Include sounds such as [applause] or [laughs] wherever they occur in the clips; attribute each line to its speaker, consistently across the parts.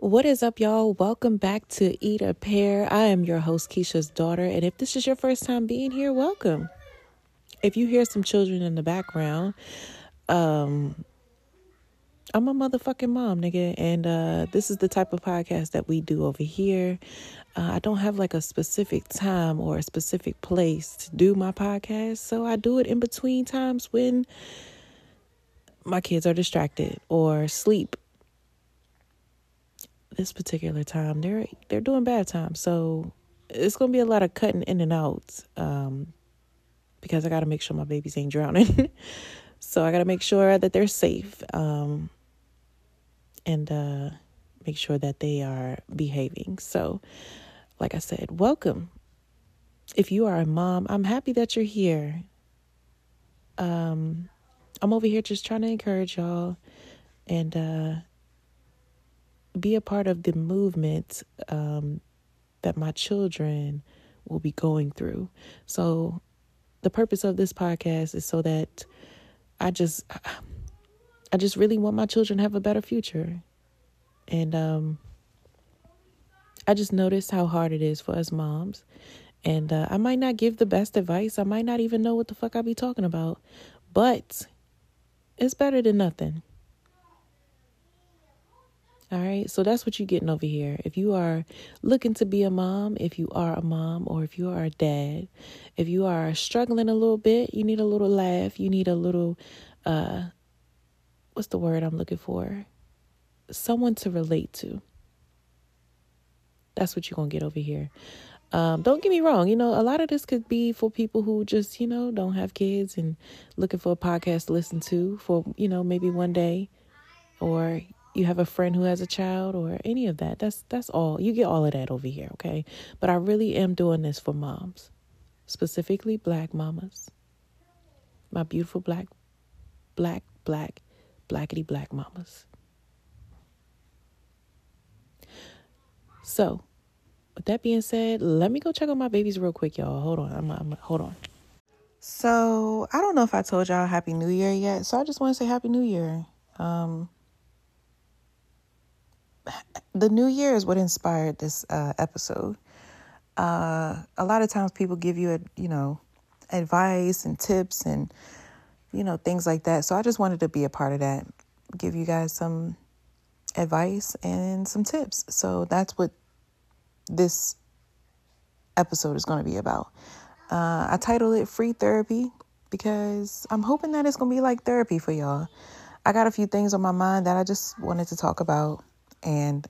Speaker 1: What is up, y'all? Welcome back to Eat a Pear. I am your host, Keisha's daughter, and if this is your first time being here, welcome. If you hear some children in the background, um, I'm a motherfucking mom, nigga, and uh, this is the type of podcast that we do over here. Uh, I don't have like a specific time or a specific place to do my podcast, so I do it in between times when my kids are distracted or sleep this particular time they're they're doing bad time so it's gonna be a lot of cutting in and out um, because i gotta make sure my babies ain't drowning. [laughs] So i gotta make sure that they're safe um, and uh, make sure that they are behaving. So like i said welcome. If you are a mom i'm happy that you're here. Um, i'm over here just trying to encourage y'all and uh, be a part of the movement um, that my children will be going through. So, the purpose of this podcast is so that I just, I just really want my children to have a better future, and um, I just noticed how hard it is for us moms. And uh, I might not give the best advice. I might not even know what the fuck I be talking about, but it's better than nothing. All right. So that's what you're getting over here. If you are looking to be a mom, if you are a mom, or if you are a dad, if you are struggling a little bit, you need a little laugh, you need a little, uh, what's the word I'm looking for? Someone to relate to. That's what you're going to get over here. Um, don't get me wrong, you know, a lot of this could be for people who just, you know, don't have kids and looking for a podcast to listen to for, you know, maybe one day or you have a friend who has a child or any of that. That's that's all. You get all of that over here, okay? But I really am doing this for moms. Specifically black mamas. My beautiful black black black blackety black mamas. So, with that being said, let me go check on my babies real quick, y'all. Hold on. I'm, I'm hold on. So, I don't know if I told y'all happy new year yet. So, I just want to say happy new year. Um the new year is what inspired this uh, episode. Uh, a lot of times people give you a you know advice and tips and you know things like that. So I just wanted to be a part of that, give you guys some advice and some tips. So that's what this episode is going to be about. Uh, I titled it "Free Therapy" because I'm hoping that it's going to be like therapy for y'all. I got a few things on my mind that I just wanted to talk about and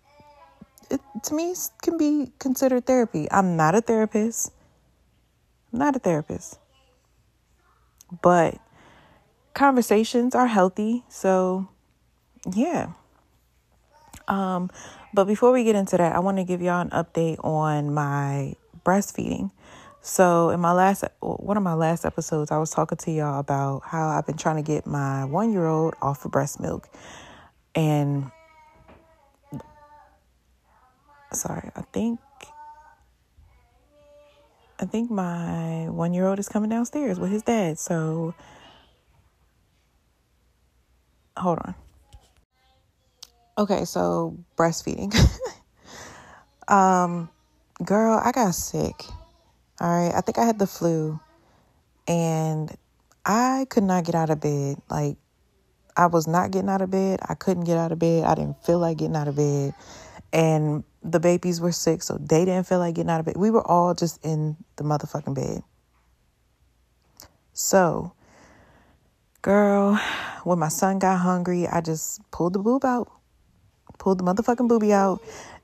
Speaker 1: it to me can be considered therapy. I'm not a therapist. I'm not a therapist. But conversations are healthy, so yeah. Um but before we get into that, I want to give y'all an update on my breastfeeding. So in my last one of my last episodes, I was talking to y'all about how I've been trying to get my 1-year-old off of breast milk. And sorry, I think I think my one year old is coming downstairs with his dad. So hold on. Okay, so breastfeeding. [laughs] um, girl, I got sick. All right, I think I had the flu, and I could not get out of bed. Like, I was not getting out of bed. I couldn't get out of bed. I didn't feel like getting out of bed, and the babies were sick, so they didn't feel like getting out of bed. We were all just in the motherfucking bed. So, girl, when my son got hungry, I just pulled the boob out, pulled the motherfucking boobie out,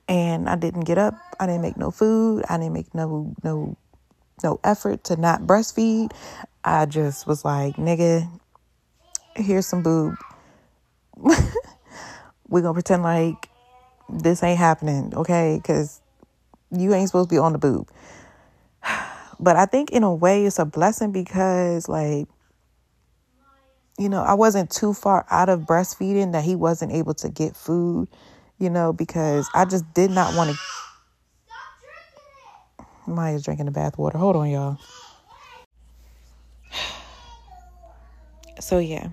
Speaker 1: and I didn't get up. I didn't make no food. I didn't make no no no effort to not breastfeed. I just was like, nigga, here's some boob. [laughs] We're gonna pretend like this ain't happening, okay? Because you ain't supposed to be on the boob. But I think in a way it's a blessing because, like, you know, I wasn't too far out of breastfeeding that he wasn't able to get food, you know, because I just did not want to. Maya's drinking the bath water. Hold on, y'all. [sighs] So, yeah,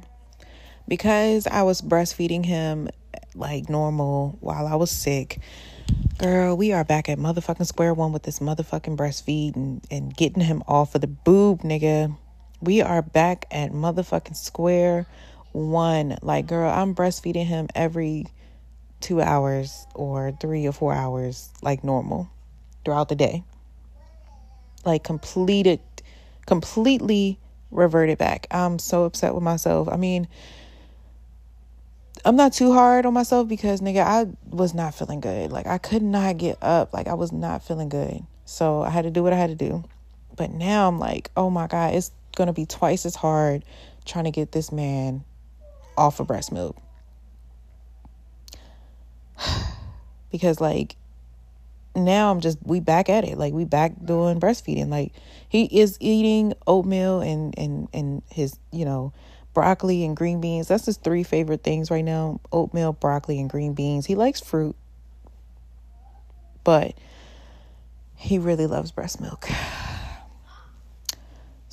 Speaker 1: because I was breastfeeding him like normal while I was sick. Girl, we are back at motherfucking square one with this motherfucking breastfeed and, and getting him off of the boob, nigga. We are back at motherfucking square one. Like, girl, I'm breastfeeding him every two hours or three or four hours, like normal, throughout the day. Like, completed, completely reverted back. I'm so upset with myself. I mean, I'm not too hard on myself because nigga, I was not feeling good. Like I could not get up. Like I was not feeling good. So I had to do what I had to do. But now I'm like, oh my God, it's gonna be twice as hard trying to get this man off of breast milk. [sighs] because like now I'm just we back at it. Like we back doing breastfeeding. Like he is eating oatmeal and and and his, you know, broccoli and green beans. That's his three favorite things right now oatmeal, broccoli, and green beans. He likes fruit, but he really loves breast milk. [sighs]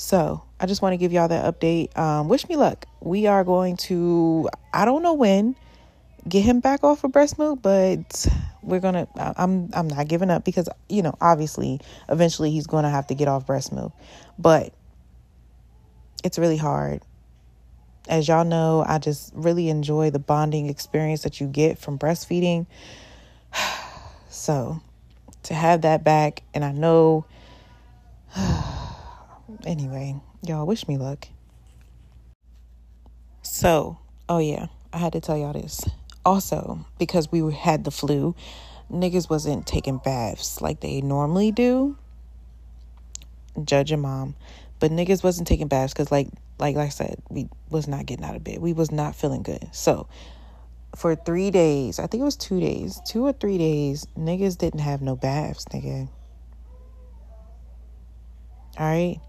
Speaker 1: So I just want to give y'all that update. Um, wish me luck. We are going to, I don't know when, get him back off of breast milk, but we're gonna. I'm I'm not giving up because you know obviously eventually he's gonna have to get off breast milk, but it's really hard as y'all know, I just really enjoy the bonding experience that you get from breastfeeding. [sighs] So, to have that back, and I know, [sighs] anyway, y'all wish me luck. So, oh yeah, I had to tell y'all this. Also, because we had the flu, niggas wasn't taking baths like they normally do. Judge your mom. But niggas wasn't taking baths because like like like I said, we was not getting out of bed. We was not feeling good. So for three days, I think it was two days, two or three days, niggas didn't have no baths, nigga. All right.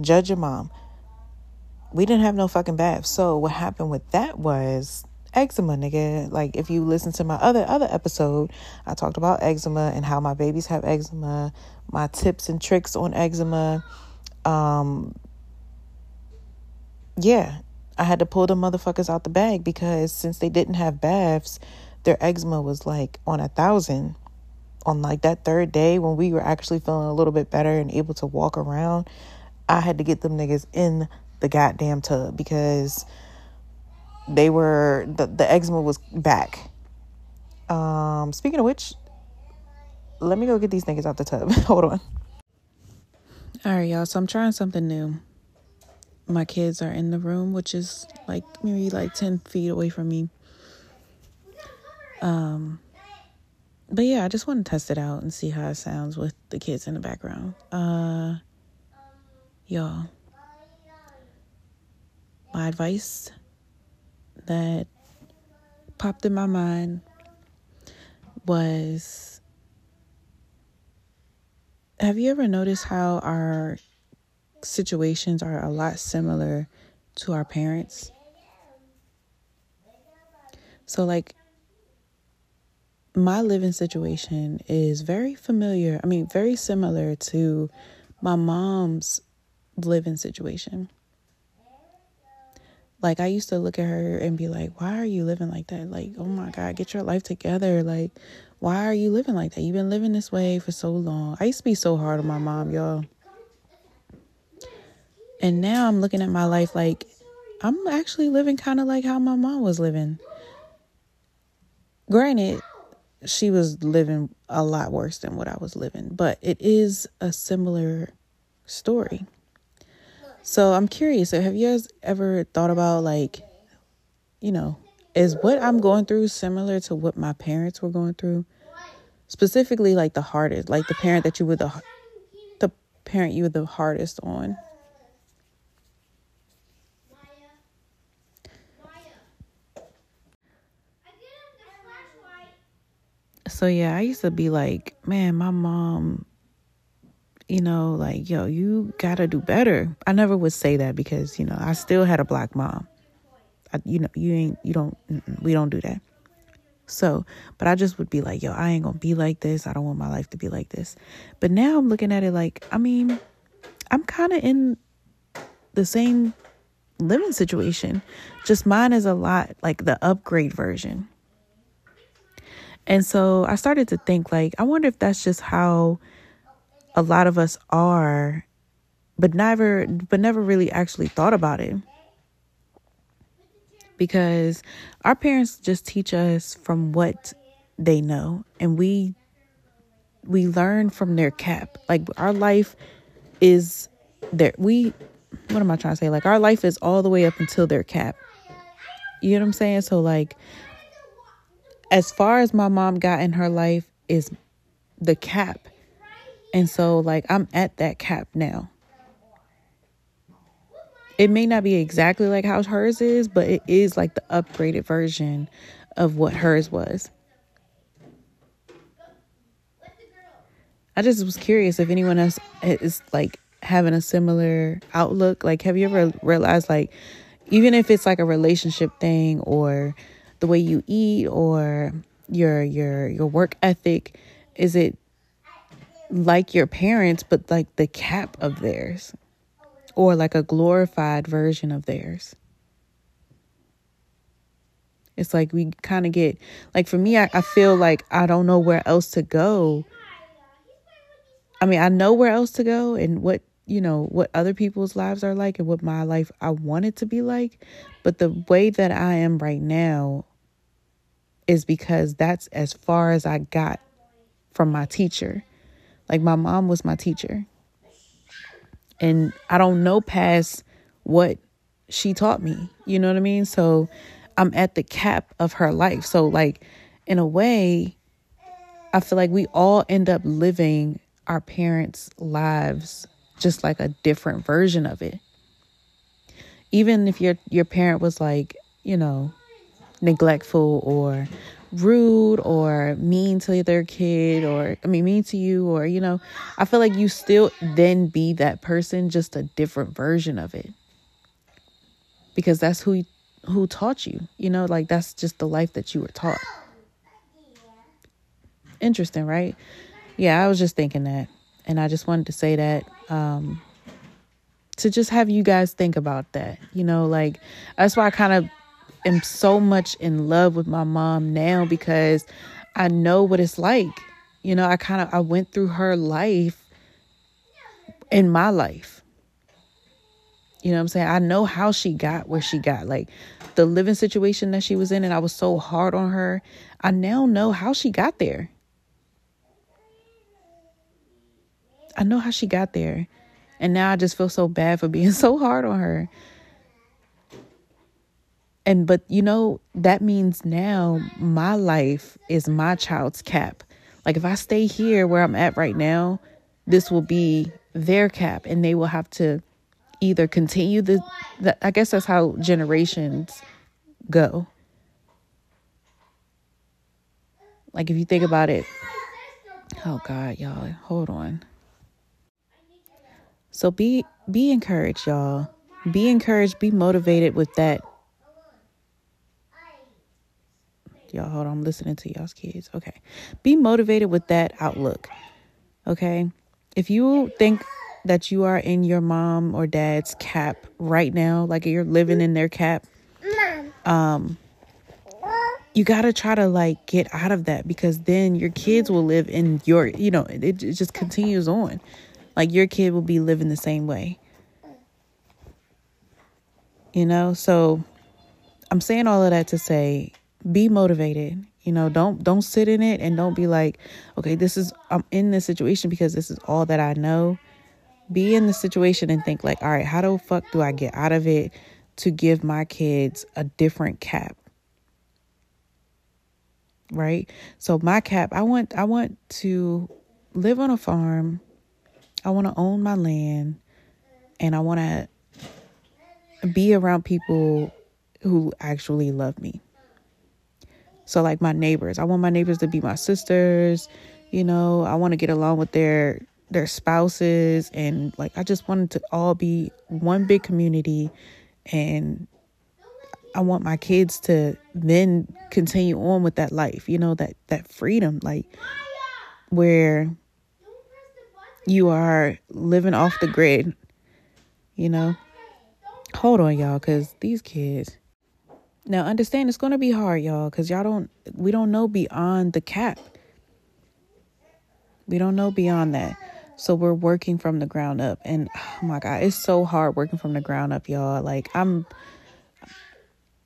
Speaker 1: Judge your mom. We didn't have no fucking baths. So what happened with that was eczema, nigga. Like if you listen to my other other episode, I talked about eczema and how my babies have eczema, my tips and tricks on eczema. Um yeah, I had to pull the motherfuckers out the bag because since they didn't have baths, their eczema was like on a thousand. On like that third day when we were actually feeling a little bit better and able to walk around, I had to get them niggas in the goddamn tub because they were the, the eczema was back. Um, speaking of which, let me go get these niggas out the tub. [laughs] Hold on. All right, y'all. So I'm trying something new my kids are in the room, which is like maybe like 10 feet away from me. Um, but yeah, I just want to test it out and see how it sounds with the kids in the background. Uh, y'all, my advice that popped in my mind was have you ever noticed how our situations are a lot similar to our parents. So, like, my living situation is very familiar, I mean, very similar to my mom's living situation. Like, I used to look at her and be like, why are you living like that? Like, oh my God, get your life together. Like, why are you living like that? You've been living this way for so long. I used to be so hard on my mom, y'all. And now I'm looking at my life like I'm actually living kind of like how my mom was living. Granted, she was living a lot worse than what I was living, but it is a similar story. So I'm curious. Have you guys ever thought about like, you know, is what I'm going through similar to what my parents were going through? Specifically, like the hardest, like the parent that you were the the parent you were the hardest on. So yeah, I used to be like, man, my mom, you know, like, yo, you gotta do better. I never would say that because, you know, I still had a black mom. You know, you ain't, you don't, we don't do that. So, but I just would be like, yo, I ain't gonna be like this. I don't want my life to be like this. But now I'm looking at it like, I mean, I'm kind of in the same living situation. Just mine is a lot like the upgrade version. And so I started to think like I wonder if that's just how a lot of us are but never but never really actually thought about it. Because our parents just teach us from what they know and we we learn from their cap. Like our life is there we what am I trying to say? Like our life is all the way up until their cap. You know what I'm saying? So like as far as my mom got in her life is the cap. And so like I'm at that cap now. It may not be exactly like how hers is, but it is like the upgraded version of what hers was. I just was curious if anyone else is like having a similar outlook. Like, have you ever realized, like, even if it's like a relationship thing or the way you eat or your your your work ethic, is it like your parents, but like the cap of theirs, or like a glorified version of theirs? It's like we kind of get like for me, I, I feel like I don't know where else to go I mean, I know where else to go and what, you know, what other people's lives are like and what my life I want it to be like. But the way that I am right now is because that's as far as I got from my teacher. Like, my mom was my teacher. And I don't know past what she taught me. You know what I mean? So I'm at the cap of her life. So, like, in a way, I feel like we all end up living our parents' lives just like a different version of it. Even if your your parent was like, you know, neglectful or rude or mean to their kid or I mean mean to you or you know, I feel like you still then be that person just a different version of it. Because that's who who taught you. You know, like that's just the life that you were taught. Interesting, right? yeah, I was just thinking that. And I just wanted to say that um, to just have you guys think about that. You know, like that's why I kind of am so much in love with my mom now because I know what it's like. You know, I kind of I went through her life in my life. You know what I'm saying? I know how she got where she got. Like the living situation that she was in and I was so hard on her. I now know how she got there. I know how she got there. And now I just feel so bad for being [laughs] so hard on her. And but you know, that means now my life is my child's cap. Like if I stay here where I'm at right now, this will be their cap and they will have to either continue the, the I guess that's how generations go. Like if you think about it, oh God, y'all, hold on. So be be encouraged, y'all. Be encouraged, be motivated with that. Y'all, hold on, I'm listening to y'all's kids. Okay. Be motivated with that outlook. Okay. If you think that you are in your mom or dad's cap right now, like you're living in their cap, um, you got to try to like get out of that because then your kids will live in your, you know, it, it just continues on. Like your kid will be living the same way. You know, so I'm saying all of that to say be motivated. You know, don't don't sit in it and don't be like, okay, this is I'm in this situation because this is all that I know. Be in the situation and think like, all right, how the fuck do I get out of it to give my kids a different cap? Right? So my cap, I want I want to live on a farm I want to own my land and I want to be around people who actually love me. So, like my neighbors, I want my neighbors to be my sisters. You know, I want to get along with their their spouses and like I just wanted to all be one big community and I want my kids to then continue on with that life, you know, that that freedom like where you are living off the grid, you know. Hold on, y'all, because these kids. Now, understand it's going to be hard, y'all, because y'all don't, we don't know beyond the cap. We don't know beyond that. So we're working from the ground up. And oh my God, it's so hard working from the ground up, y'all. Like, I'm,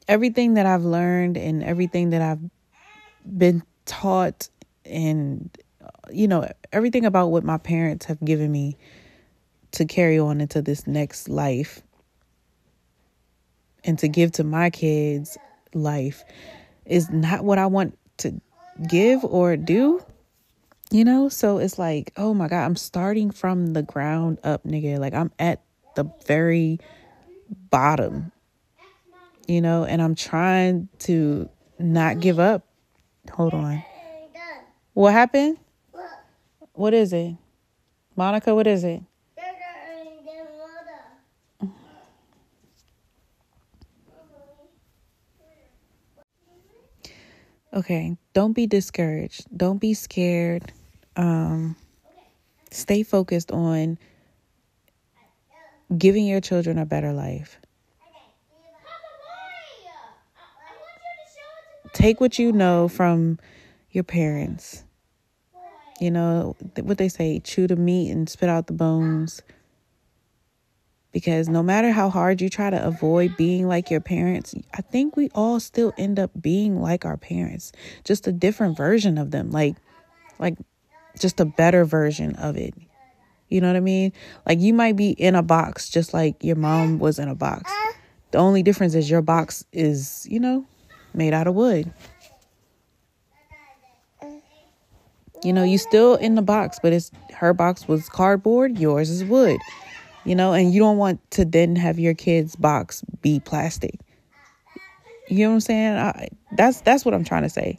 Speaker 1: everything that I've learned and everything that I've been taught and, you know, everything about what my parents have given me to carry on into this next life and to give to my kids life is not what I want to give or do. You know, so it's like, oh my God, I'm starting from the ground up, nigga. Like I'm at the very bottom, you know, and I'm trying to not give up. Hold on. What happened? What is it? Monica, what is it? Okay, don't be discouraged. Don't be scared. Um, stay focused on giving your children a better life. Take what you know from your parents. You know, what they say chew the meat and spit out the bones because no matter how hard you try to avoid being like your parents, I think we all still end up being like our parents, just a different version of them, like like just a better version of it. You know what I mean? Like you might be in a box just like your mom was in a box. The only difference is your box is, you know, made out of wood. You know, you still in the box, but it's her box was cardboard, yours is wood you know, and you don't want to then have your kids' box be plastic. You know what I'm saying? I, that's that's what I'm trying to say.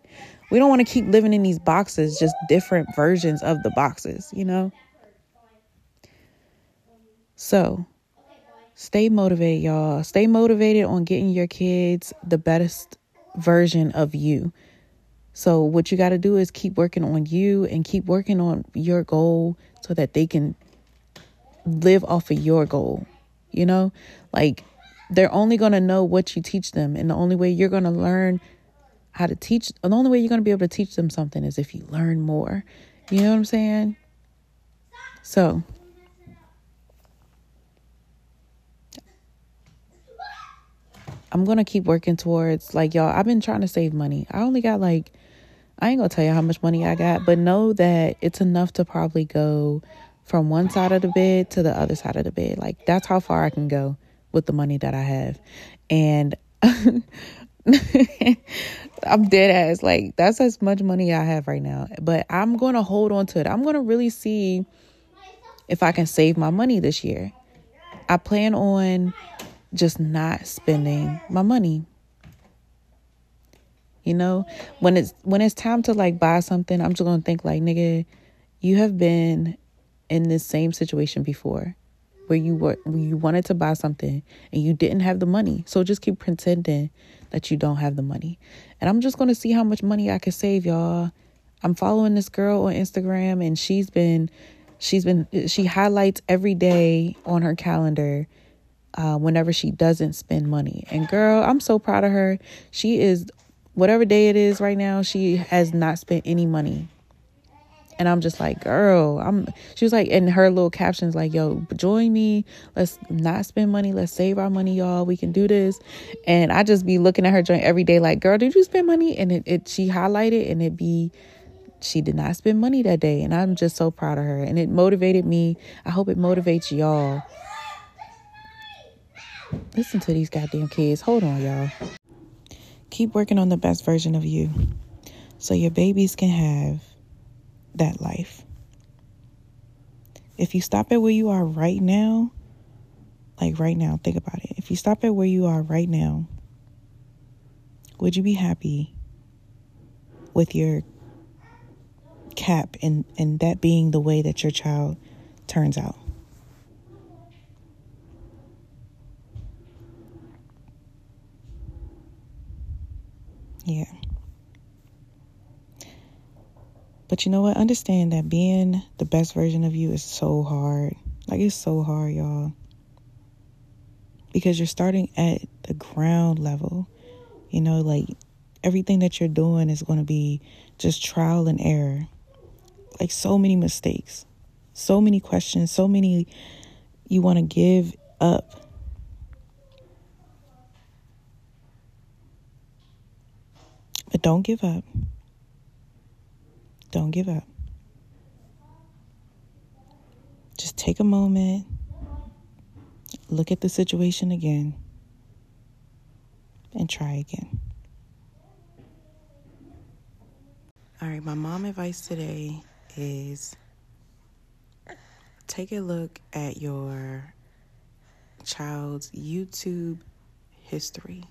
Speaker 1: We don't want to keep living in these boxes, just different versions of the boxes, you know? So, stay motivated, y'all. Stay motivated on getting your kids the best version of you. So, what you got to do is keep working on you and keep working on your goal so that they can live off of your goal. You know, like they're only going to know what you teach them. And the only way you're going to learn how to teach, the only way you're going to be able to teach them something is if you learn more. You know what I'm saying? So, I'm going to keep working towards, like, y'all, I've been trying to save money. I only got like, I ain't going to tell you how much money I got, but know that it's enough to probably go from one side of the bed to the other side of the bed. Like that's how far I can go with the money that I have. And [laughs] I'm dead ass. Like that's as much money I have right now. But I'm going to hold on to it. I'm going to really see if I can save my money this year. I plan on just not spending my money. You know, when it's when it's time to like buy something, I'm just going to think like, nigga, you have been in this same situation before where you were where you wanted to buy something and you didn't have the money. So just keep pretending that you don't have the money. And I'm just going to see how much money I can save, y'all. I'm following this girl on Instagram and she's been she's been she highlights every day on her calendar uh, whenever she doesn't spend money. And girl, I'm so proud of her. She is whatever day it is right now, she has not spent any money and I'm just like, girl, I'm she was like in her little captions like, yo, join me. Let's not spend money. Let's save our money, y'all. We can do this. And I just be looking at her joint every day, like, girl, did you spend money? And it, it she highlighted and it be she did not spend money that day. And I'm just so proud of her. And it motivated me. I hope it motivates y'all. Listen to these goddamn kids. Hold on, y'all. Keep working on the best version of you so your babies can have that life. If you stop at where you are right now, like right now, think about it. If you stop at where you are right now, would you be happy with your cap and, and that being the way that your child turns out? Yeah. But you know what? Understand that being the best version of you is so hard. Like, it's so hard, y'all. Because you're starting at the ground level.
Speaker 2: You know, like everything that you're doing is going to be just trial and error. Like so many mistakes, so many questions, so many you want to give up. But don't give up. Don't give up. Just take a moment, look at the situation again, and try again. All right, my mom advice today is take a look at your child's YouTube history,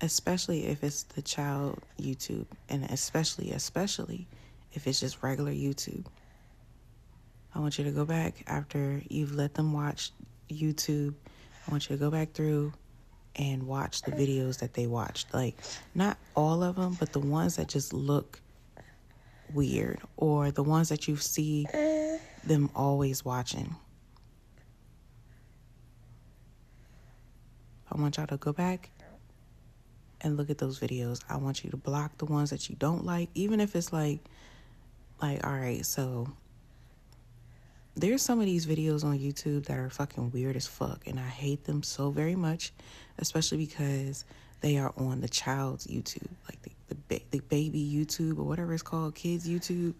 Speaker 2: especially if it's the child YouTube, and especially, especially if it's just regular YouTube. I want you to go back after you've let them watch YouTube. I want you to go back through and watch the videos that they watched. Like, not all of them, but the ones that just look weird or the ones that you see them always watching. I want y'all to go back and look at those videos. I want you to block the ones that you don't like, even if it's like, like, all right, so there's some of these videos on YouTube that are fucking weird as fuck, and I hate them so very much, especially because they are on the child's YouTube, like the the, ba- the baby YouTube or whatever it's called, kids YouTube.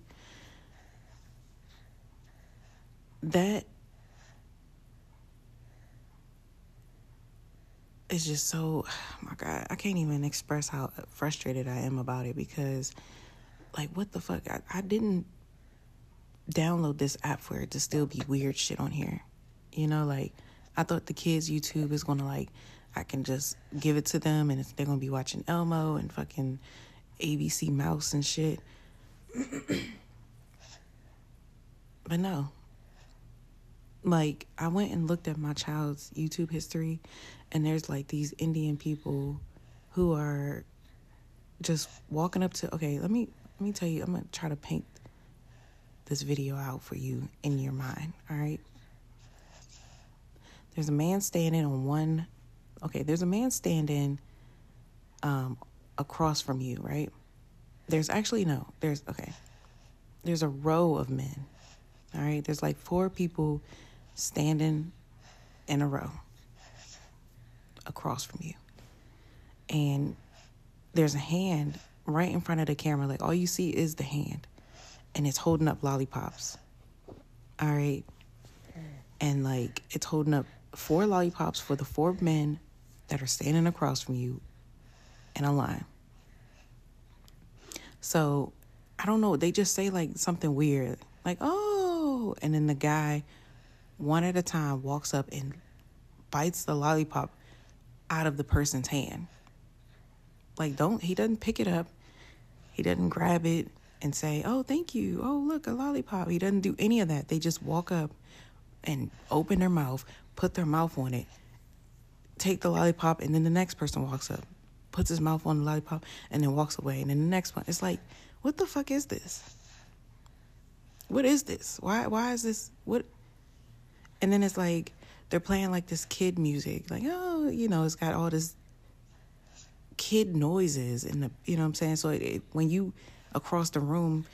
Speaker 2: That is just so, [sighs] my God, I can't even express how frustrated I am about it because, like, what the fuck? I, I didn't download this app for it to still be weird shit on here. You know, like I thought the kids' YouTube is gonna like I can just give it to them and they're gonna be watching Elmo and fucking ABC Mouse and shit. [clears throat] but no. Like I went and looked at my child's YouTube history and there's like these Indian people who are just walking up to okay, let me let me tell you, I'm gonna try to paint this video out for you in your mind, all right? There's a man standing on one, okay, there's a man standing um, across from you, right? There's actually, no, there's, okay, there's a row of men, all right? There's like four people standing in a row across from you. And there's a hand right in front of the camera. Like all you see is the hand and it's holding up lollipops. All right. And like it's holding up four lollipops for the four men that are standing across from you in a line. So I don't know. They just say like something weird, like, oh, and then the guy, one at a time, walks up and bites the lollipop out of the person's hand. Like, don't, he doesn't pick it up, he doesn't grab it, and say, "Oh, thank you. Oh, look, a lollipop." He doesn't do any of that. They just walk up and open their mouth, put their mouth on it, take the lollipop, and then the next person walks up, puts his mouth on the lollipop, and then walks away. And then the next one, it's like, what the fuck is this? What is this? Why? Why is this? What? And then it's like they're playing like this kid music, like oh, you know, it's got all this kid noises and the, you know what I'm saying. So it, it, when you across the room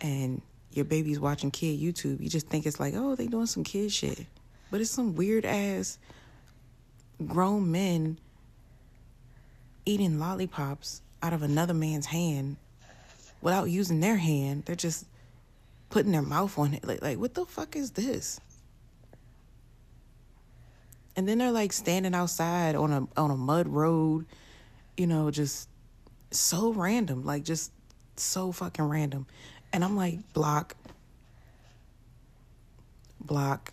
Speaker 2: and your baby's watching kid YouTube, you just think it's like, oh, they doing some kid shit. But it's some weird ass grown men eating lollipops out of another man's hand without using their hand. They're just putting their mouth on it. Like, like what the fuck is this? And then they're like standing outside on a on a mud road, you know, just so random, like just so fucking random. And I'm like, block, block.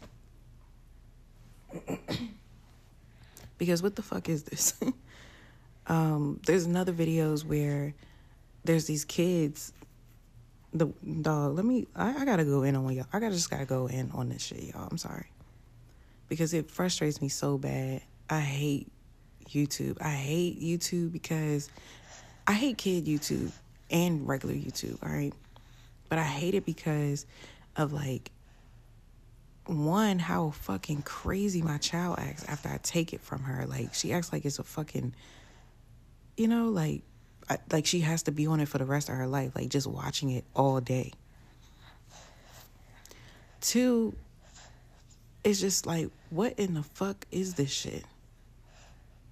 Speaker 2: [coughs] because what the fuck is this? [laughs] um, there's another videos where there's these kids. The dog. Let me. I, I gotta go in on y'all. I gotta just gotta go in on this shit, y'all. I'm sorry because it frustrates me so bad. I hate YouTube. I hate YouTube because I hate kid YouTube and regular YouTube, all right? But I hate it because of like one, how fucking crazy my child acts after I take it from her. Like she acts like it's a fucking you know, like I, like she has to be on it for the rest of her life, like just watching it all day. Two, it's just like, what in the fuck is this shit?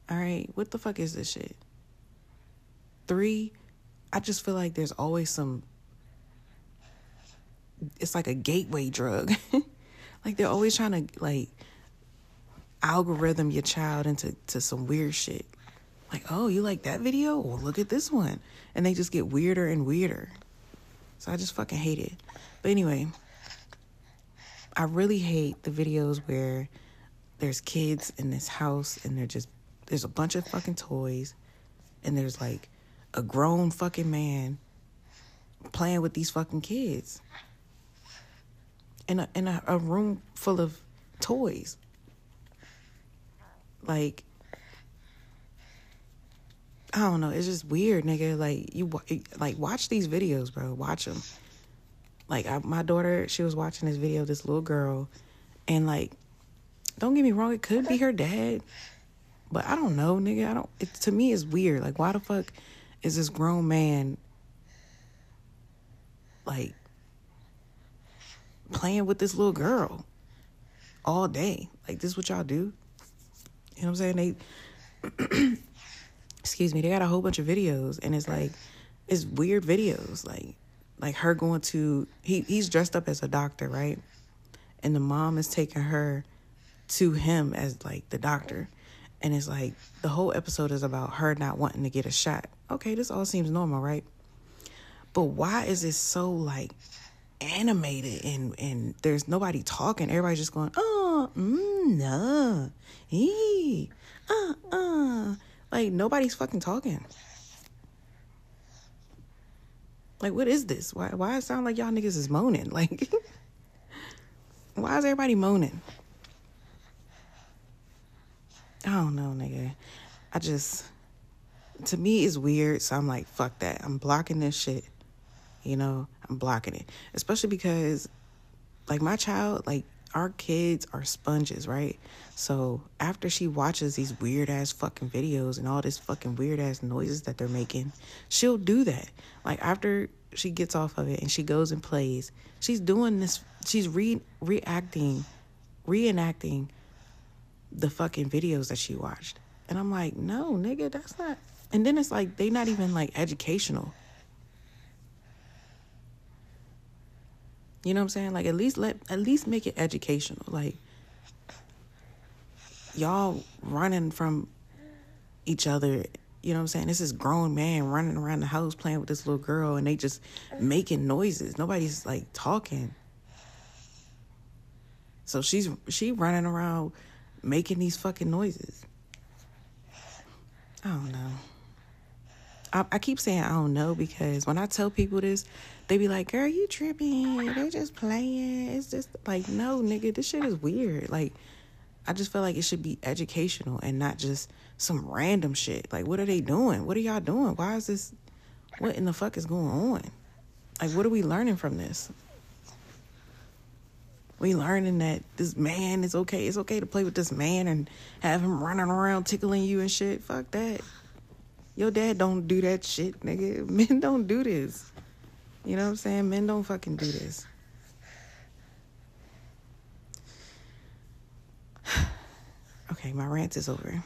Speaker 2: All right, what the fuck is this shit? Three, I just feel like there's always some. It's like a gateway drug. [laughs] like they're always trying to like algorithm your child into to some weird shit. Like, oh, you like that video? Well, look at this one. And they just get weirder and weirder. So I just fucking hate it. But anyway, I really hate the videos where there's kids in this house and they're just there's a bunch of fucking toys and there's like a grown fucking man playing with these fucking kids in a in a, a room full of toys. Like I don't know. It's just weird, nigga. Like you, like watch these videos, bro. Watch them. Like I, my daughter, she was watching this video. This little girl, and like, don't get me wrong, it could be her dad, but I don't know, nigga. I don't. It, to me, it's weird. Like, why the fuck is this grown man like playing with this little girl all day? Like, this what y'all do? You know what I'm saying? They [clears throat] excuse me, they got a whole bunch of videos and it's like it's weird videos like like her going to he he's dressed up as a doctor, right? And the mom is taking her to him as like the doctor. And it's like the whole episode is about her not wanting to get a shot. Okay, this all seems normal, right? But why is it so like animated and and there's nobody talking? Everybody's just going, oh, mm, no, ee, uh, uh. Like nobody's fucking talking. Like what is this? Why why it sound like y'all niggas is moaning? [laughs] Like why is everybody moaning? I don't know, nigga. I just to me it's weird, so I'm like, fuck that. I'm blocking this shit. You know, I'm blocking it. Especially because like my child, like our kids are sponges, right? So after she watches these weird ass fucking videos and all this fucking weird ass noises that they're making, she'll do that. Like after she gets off of it and she goes and plays, she's doing this. She's re reacting, reenacting the fucking videos that she watched. And I'm like, no, nigga, that's not. And then it's like they're not even like educational. You know what I'm saying? Like at least let at least make it educational. Like y'all running from each other. You know what I'm saying? This is grown man running around the house playing with this little girl and they just making noises. Nobody's like talking. So she's she running around making these fucking noises. I don't know. I, I keep saying I don't know because when I tell people this, they be like, "Girl, you tripping? They're just playing." It's just like, no, nigga, this shit is weird. Like, I just feel like it should be educational and not just some random shit. Like, what are they doing? What are y'all doing? Why is this? What in the fuck is going on? Like, what are we learning from this? We learning that this man is okay. It's okay to play with this man and have him running around tickling you and shit. Fuck that. Your dad don't do that shit, nigga. [laughs] Men don't do this. You know what I'm saying? Men don't fucking do this. [sighs] okay, my rant is over.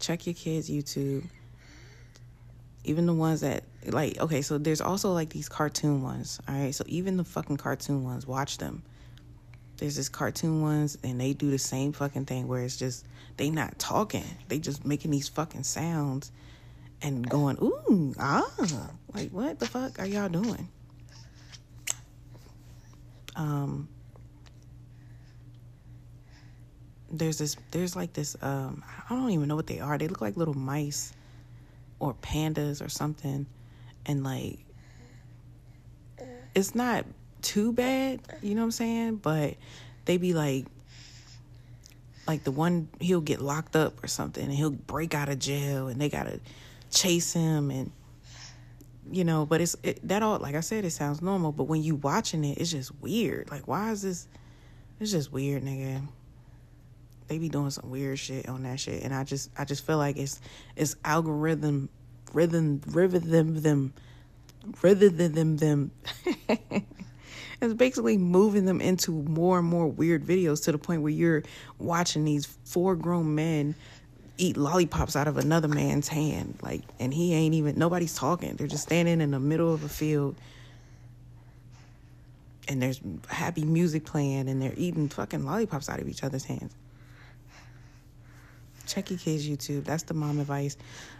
Speaker 2: Check your kids' YouTube. Even the ones that like okay, so there's also like these cartoon ones. All right, so even the fucking cartoon ones, watch them. There's this cartoon ones, and they do the same fucking thing where it's just they not talking, they just making these fucking sounds and going ooh ah, like what the fuck are y'all doing? Um, there's this, there's like this, um, I don't even know what they are. They look like little mice or pandas or something, and like it's not too bad, you know what I'm saying? But they be like like the one he'll get locked up or something and he'll break out of jail and they gotta chase him and you know but it's it, that all like i said it sounds normal but when you watching it it's just weird like why is this it's just weird nigga they be doing some weird shit on that shit, and I just I just feel like it's it's algorithm rhythm rhythm them rhythm them them. It's basically moving them into more and more weird videos to the point where you're watching these four grown men eat lollipops out of another man's hand like and he ain't even nobody's talking they're just standing in the middle of a field and there's happy music playing and they're eating fucking lollipops out of each other's hands. Check your kids' YouTube. That's the mom advice.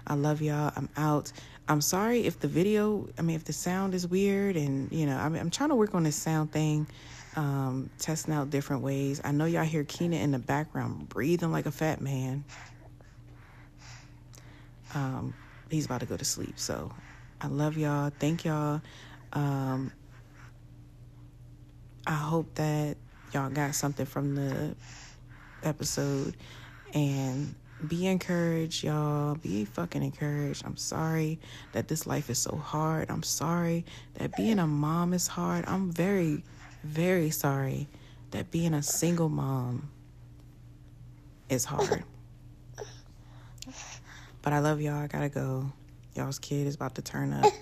Speaker 2: I love y'all. I'm out. I'm sorry if the video, I mean, if the sound is weird and, you know, I mean, I'm trying to work on this sound thing, um, testing out different ways. I know y'all hear Keena in the background breathing like a fat man. Um, he's about to go to sleep. So I love y'all. Thank y'all. Um, I hope that y'all got something from the episode and be encouraged, y'all. Be fucking encouraged. I'm sorry that this life is so hard. I'm sorry that being a mom is hard. I'm very, very sorry that being a single mom is hard. [laughs] But I love y'all. I gotta go. Y'all's kid is about to turn up.